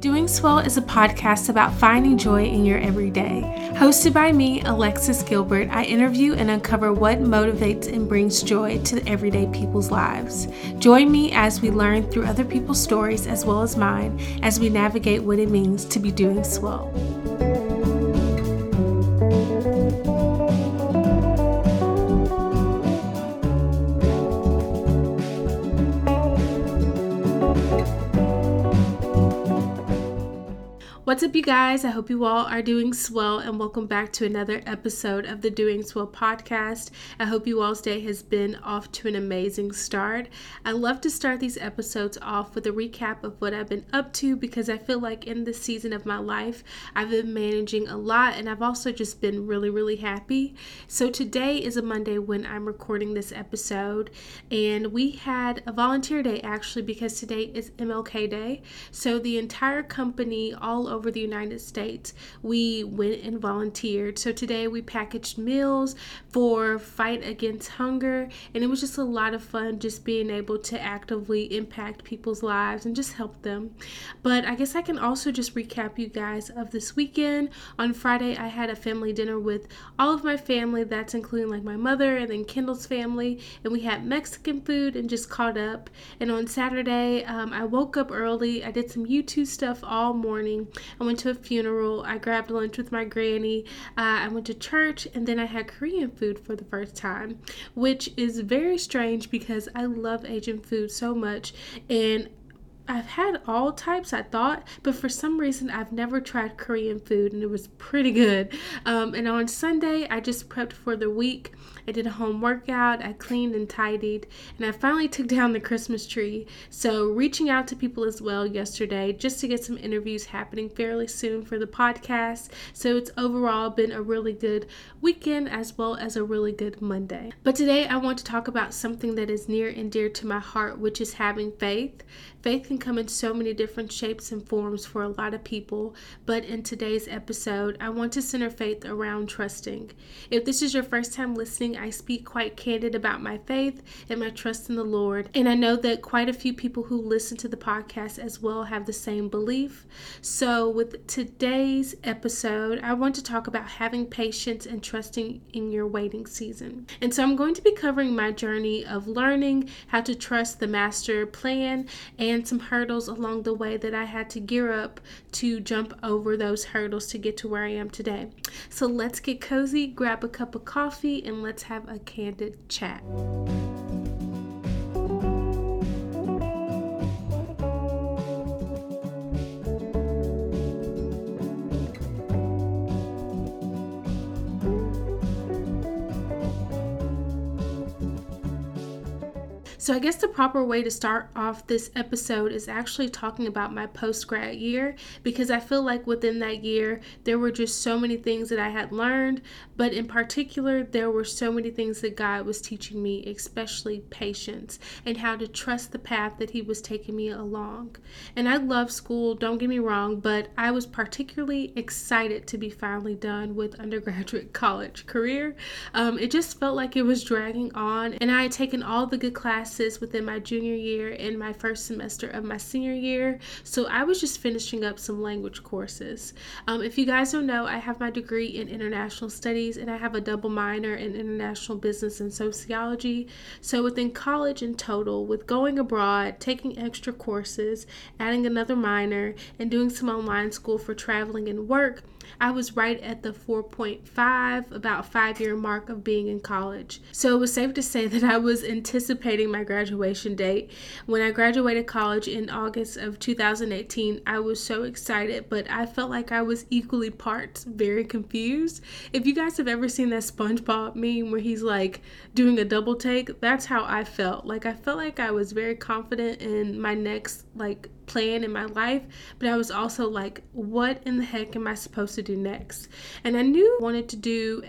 Doing Swell is a podcast about finding joy in your everyday. Hosted by me, Alexis Gilbert, I interview and uncover what motivates and brings joy to everyday people's lives. Join me as we learn through other people's stories as well as mine as we navigate what it means to be doing swell. What's up, you guys? I hope you all are doing swell and welcome back to another episode of the Doing Swell podcast. I hope you all's day has been off to an amazing start. I love to start these episodes off with a recap of what I've been up to because I feel like in this season of my life, I've been managing a lot and I've also just been really, really happy. So today is a Monday when I'm recording this episode, and we had a volunteer day actually because today is MLK Day. So the entire company, all over the United States, we went and volunteered. So today we packaged meals for Fight Against Hunger, and it was just a lot of fun just being able to actively impact people's lives and just help them. But I guess I can also just recap you guys of this weekend. On Friday, I had a family dinner with all of my family, that's including like my mother and then Kendall's family, and we had Mexican food and just caught up. And on Saturday, um, I woke up early, I did some YouTube stuff all morning, I went to a funeral. I grabbed lunch with my granny. Uh, I went to church, and then I had Korean food for the first time, which is very strange because I love Asian food so much. And I've had all types, I thought, but for some reason I've never tried Korean food and it was pretty good. Um, and on Sunday, I just prepped for the week. I did a home workout, I cleaned and tidied, and I finally took down the Christmas tree. So, reaching out to people as well yesterday just to get some interviews happening fairly soon for the podcast. So, it's overall been a really good weekend as well as a really good Monday. But today, I want to talk about something that is near and dear to my heart, which is having faith. Faith can come in so many different shapes and forms for a lot of people, but in today's episode, I want to center faith around trusting. If this is your first time listening, I speak quite candid about my faith and my trust in the Lord, and I know that quite a few people who listen to the podcast as well have the same belief. So, with today's episode, I want to talk about having patience and trusting in your waiting season. And so, I'm going to be covering my journey of learning how to trust the master plan and some hurdles along the way that I had to gear up to jump over those hurdles to get to where I am today. So let's get cozy, grab a cup of coffee, and let's have a candid chat. So, I guess the proper way to start off this episode is actually talking about my post grad year because I feel like within that year there were just so many things that I had learned, but in particular, there were so many things that God was teaching me, especially patience and how to trust the path that He was taking me along. And I love school, don't get me wrong, but I was particularly excited to be finally done with undergraduate college career. Um, it just felt like it was dragging on, and I had taken all the good classes classes within my junior year and my first semester of my senior year. So I was just finishing up some language courses. Um, if you guys don't know, I have my degree in international studies and I have a double minor in international business and sociology. So within college in total, with going abroad, taking extra courses, adding another minor, and doing some online school for traveling and work, I was right at the 4.5, about five year mark of being in college. So it was safe to say that I was anticipating my graduation date. When I graduated college in August of 2018, I was so excited, but I felt like I was equally parts very confused. If you guys have ever seen that SpongeBob meme where he's like doing a double take, that's how I felt. Like I felt like I was very confident in my next like plan in my life, but I was also like, what in the heck am I supposed to do next? And I knew I wanted to do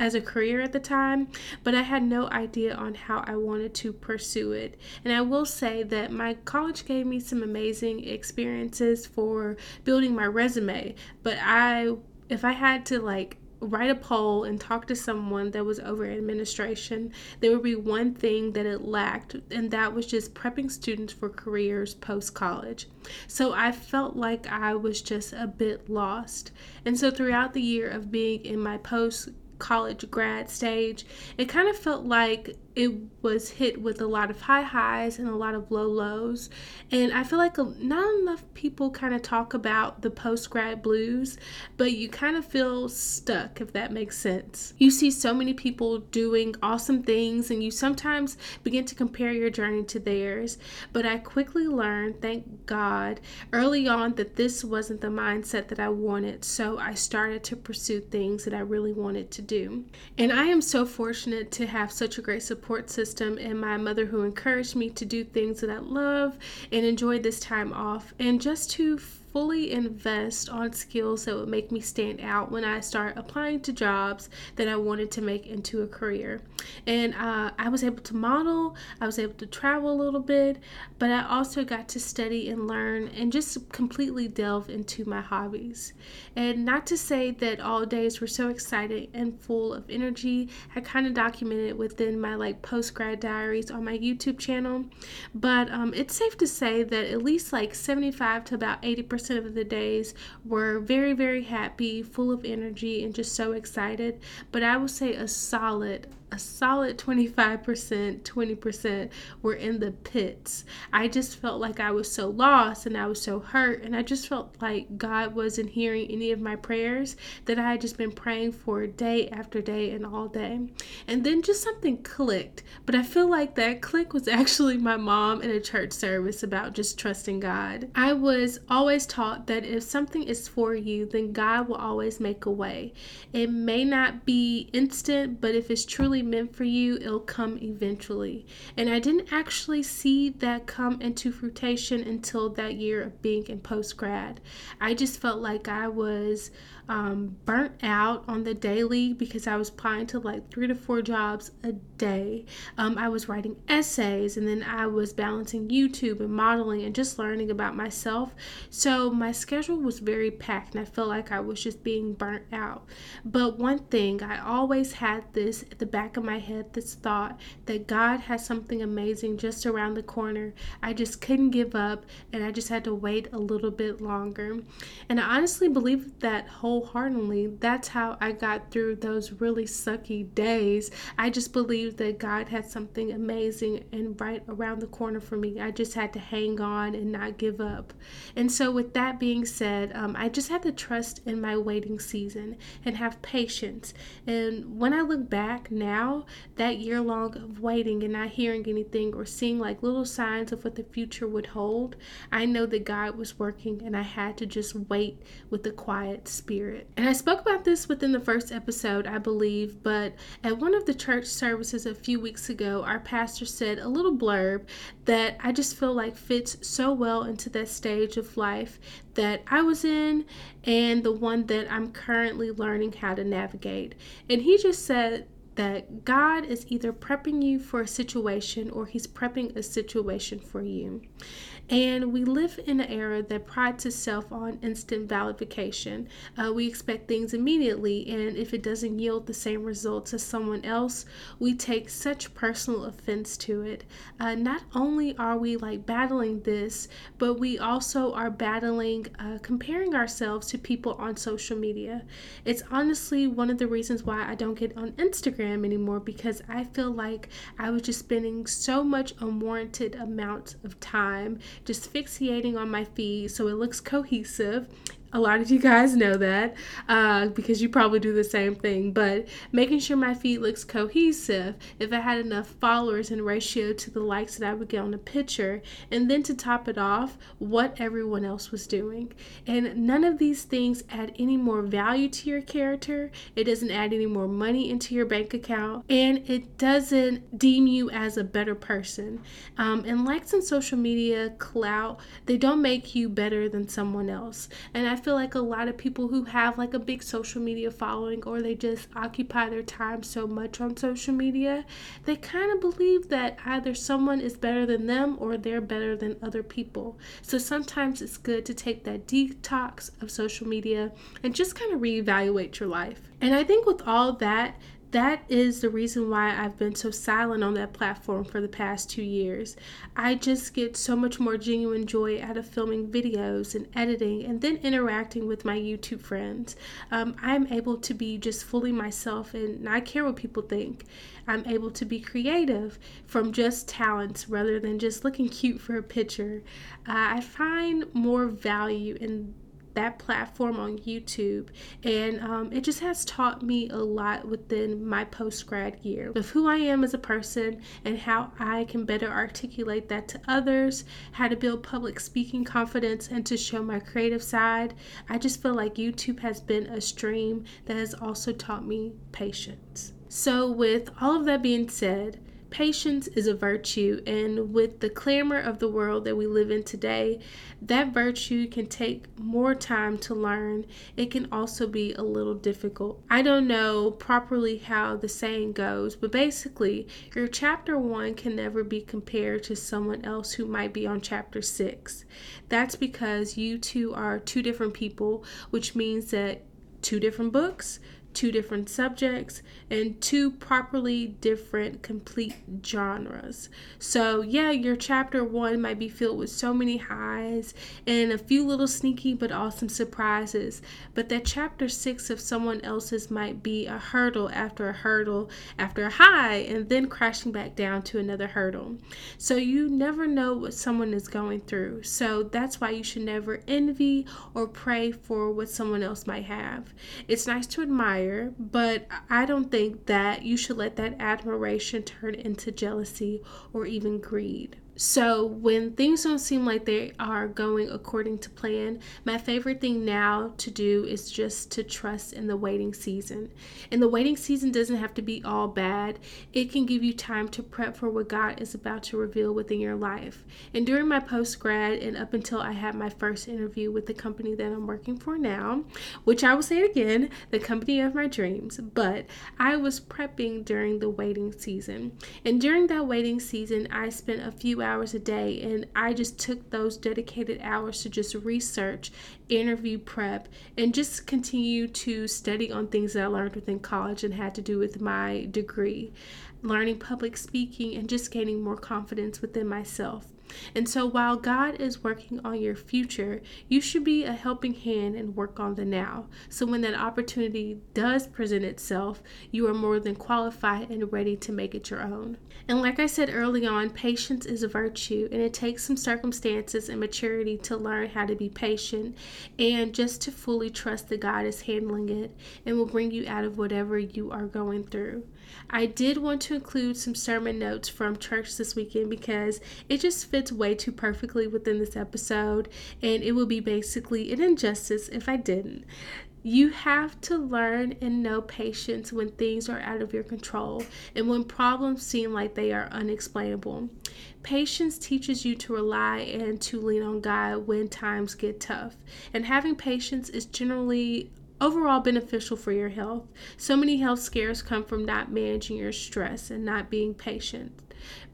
as a career at the time, but I had no idea on how I wanted to pursue it. And I will say that my college gave me some amazing experiences for building my resume, but I if I had to like write a poll and talk to someone that was over administration, there would be one thing that it lacked, and that was just prepping students for careers post college. So I felt like I was just a bit lost. And so throughout the year of being in my post college grad stage, it kind of felt like it was hit with a lot of high highs and a lot of low lows. And I feel like not enough people kind of talk about the post grad blues, but you kind of feel stuck, if that makes sense. You see so many people doing awesome things, and you sometimes begin to compare your journey to theirs. But I quickly learned, thank God, early on that this wasn't the mindset that I wanted. So I started to pursue things that I really wanted to do. And I am so fortunate to have such a great support support system and my mother who encouraged me to do things that I love and enjoy this time off and just to fully invest on skills that would make me stand out when I start applying to jobs that I wanted to make into a career. And uh, I was able to model, I was able to travel a little bit, but I also got to study and learn and just completely delve into my hobbies. And not to say that all days were so exciting and full of energy, I kind of documented it within my like post grad diaries on my YouTube channel, but um, it's safe to say that at least like 75 to about 80% of the days were very, very happy, full of energy, and just so excited. But I would say a solid a solid 25%, 20% were in the pits. I just felt like I was so lost and I was so hurt. And I just felt like God wasn't hearing any of my prayers that I had just been praying for day after day and all day. And then just something clicked. But I feel like that click was actually my mom in a church service about just trusting God. I was always taught that if something is for you, then God will always make a way. It may not be instant, but if it's truly meant for you, it'll come eventually. And I didn't actually see that come into fruition until that year of being in post grad. I just felt like I was um, burnt out on the daily because I was applying to like three to four jobs a day. Um, I was writing essays and then I was balancing YouTube and modeling and just learning about myself. So my schedule was very packed and I felt like I was just being burnt out. But one thing, I always had this at the back of my head this thought that God has something amazing just around the corner. I just couldn't give up and I just had to wait a little bit longer. And I honestly believe that whole wholeheartedly. That's how I got through those really sucky days. I just believed that God had something amazing and right around the corner for me. I just had to hang on and not give up. And so, with that being said, um, I just had to trust in my waiting season and have patience. And when I look back now, that year long of waiting and not hearing anything or seeing like little signs of what the future would hold, I know that God was working and I had to just wait with a quiet spirit. Spirit. And I spoke about this within the first episode, I believe, but at one of the church services a few weeks ago, our pastor said a little blurb that I just feel like fits so well into that stage of life that I was in and the one that I'm currently learning how to navigate. And he just said, that God is either prepping you for a situation or He's prepping a situation for you. And we live in an era that prides itself on instant validation. Uh, we expect things immediately, and if it doesn't yield the same results as someone else, we take such personal offense to it. Uh, not only are we like battling this, but we also are battling uh, comparing ourselves to people on social media. It's honestly one of the reasons why I don't get on Instagram anymore because I feel like I was just spending so much unwarranted amounts of time just fixating on my feet so it looks cohesive a lot of you guys know that uh, because you probably do the same thing. But making sure my feed looks cohesive, if I had enough followers in ratio to the likes that I would get on a picture, and then to top it off, what everyone else was doing. And none of these things add any more value to your character. It doesn't add any more money into your bank account, and it doesn't deem you as a better person. Um, and likes on social media, clout, they don't make you better than someone else. And I feel like a lot of people who have like a big social media following or they just occupy their time so much on social media, they kind of believe that either someone is better than them or they're better than other people. So sometimes it's good to take that detox of social media and just kind of reevaluate your life. And I think with all that, that is the reason why I've been so silent on that platform for the past two years. I just get so much more genuine joy out of filming videos and editing and then interacting with my YouTube friends. Um, I'm able to be just fully myself and not care what people think. I'm able to be creative from just talents rather than just looking cute for a picture. Uh, I find more value in that platform on YouTube, and um, it just has taught me a lot within my post grad year of who I am as a person and how I can better articulate that to others, how to build public speaking confidence, and to show my creative side. I just feel like YouTube has been a stream that has also taught me patience. So, with all of that being said, Patience is a virtue, and with the clamor of the world that we live in today, that virtue can take more time to learn. It can also be a little difficult. I don't know properly how the saying goes, but basically, your chapter one can never be compared to someone else who might be on chapter six. That's because you two are two different people, which means that two different books, two different subjects and two properly different complete genres. So, yeah, your chapter one might be filled with so many highs and a few little sneaky but awesome surprises, but that chapter six of someone else's might be a hurdle after a hurdle after a high and then crashing back down to another hurdle. So, you never know what someone is going through. So, that's why you should never envy or pray for what someone else might have. It's nice to admire admire, but I don't think that you should let that admiration turn into jealousy or even greed. So, when things don't seem like they are going according to plan, my favorite thing now to do is just to trust in the waiting season. And the waiting season doesn't have to be all bad, it can give you time to prep for what God is about to reveal within your life. And during my post grad, and up until I had my first interview with the company that I'm working for now, which I will say again, the company of my dreams, but I was prepping during the waiting season. And during that waiting season, I spent a few hours a day. And I just took those dedicated hours to just research, interview prep, and just continue to study on things that I learned within college and had to do with my degree, learning public speaking, and just gaining more confidence within myself. And so while God is working on your future, you should be a helping hand and work on the now. So when that opportunity does present itself, you are more than qualified and ready to make it your own. And like I said early on, patience is a virtue, and it takes some circumstances and maturity to learn how to be patient and just to fully trust that God is handling it and will bring you out of whatever you are going through. I did want to include some sermon notes from church this weekend because it just fits way too perfectly within this episode, and it would be basically an injustice if I didn't. You have to learn and know patience when things are out of your control and when problems seem like they are unexplainable. Patience teaches you to rely and to lean on God when times get tough. And having patience is generally overall beneficial for your health. So many health scares come from not managing your stress and not being patient.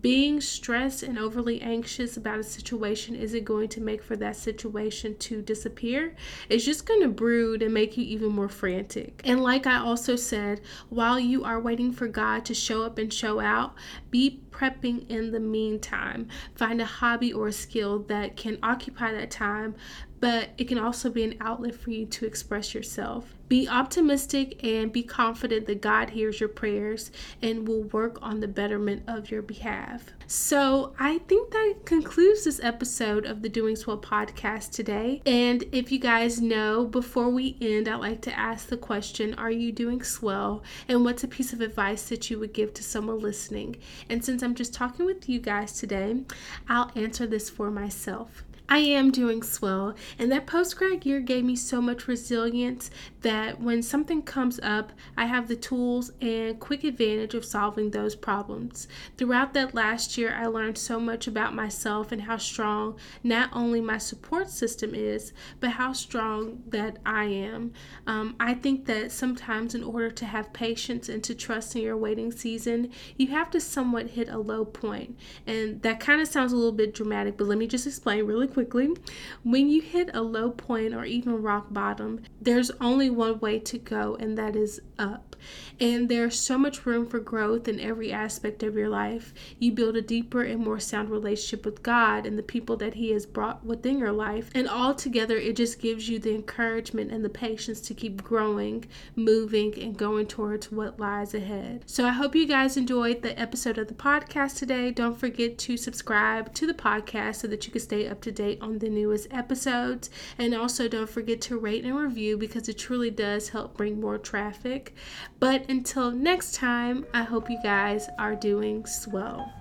Being stressed and overly anxious about a situation isn't going to make for that situation to disappear. It's just going to brood and make you even more frantic. And like I also said, while you are waiting for God to show up and show out, be prepping in the meantime. Find a hobby or a skill that can occupy that time, but it can also be an outlet for you to express yourself. Be optimistic and be confident that God hears your prayers and will work on the betterment of your behalf. So, I think that concludes this episode of the Doing Swell podcast today. And if you guys know, before we end, I'd like to ask the question Are you doing swell? And what's a piece of advice that you would give to someone listening? And since I'm just talking with you guys today, I'll answer this for myself. I am doing swell, and that post grad year gave me so much resilience that when something comes up, I have the tools and quick advantage of solving those problems. Throughout that last year, I learned so much about myself and how strong not only my support system is, but how strong that I am. Um, I think that sometimes, in order to have patience and to trust in your waiting season, you have to somewhat hit a low point. And that kind of sounds a little bit dramatic, but let me just explain really quickly. When you hit a low point or even rock bottom, there's only one way to go, and that is up. And there's so much room for growth in every aspect of your life. You build a deeper and more sound relationship with God and the people that He has brought within your life. And all together, it just gives you the encouragement and the patience to keep growing, moving, and going towards what lies ahead. So I hope you guys enjoyed the episode of the podcast today. Don't forget to subscribe to the podcast so that you can stay up to date on the newest episodes. And also, don't forget to rate and review because it truly does help bring more traffic. But until next time, I hope you guys are doing swell.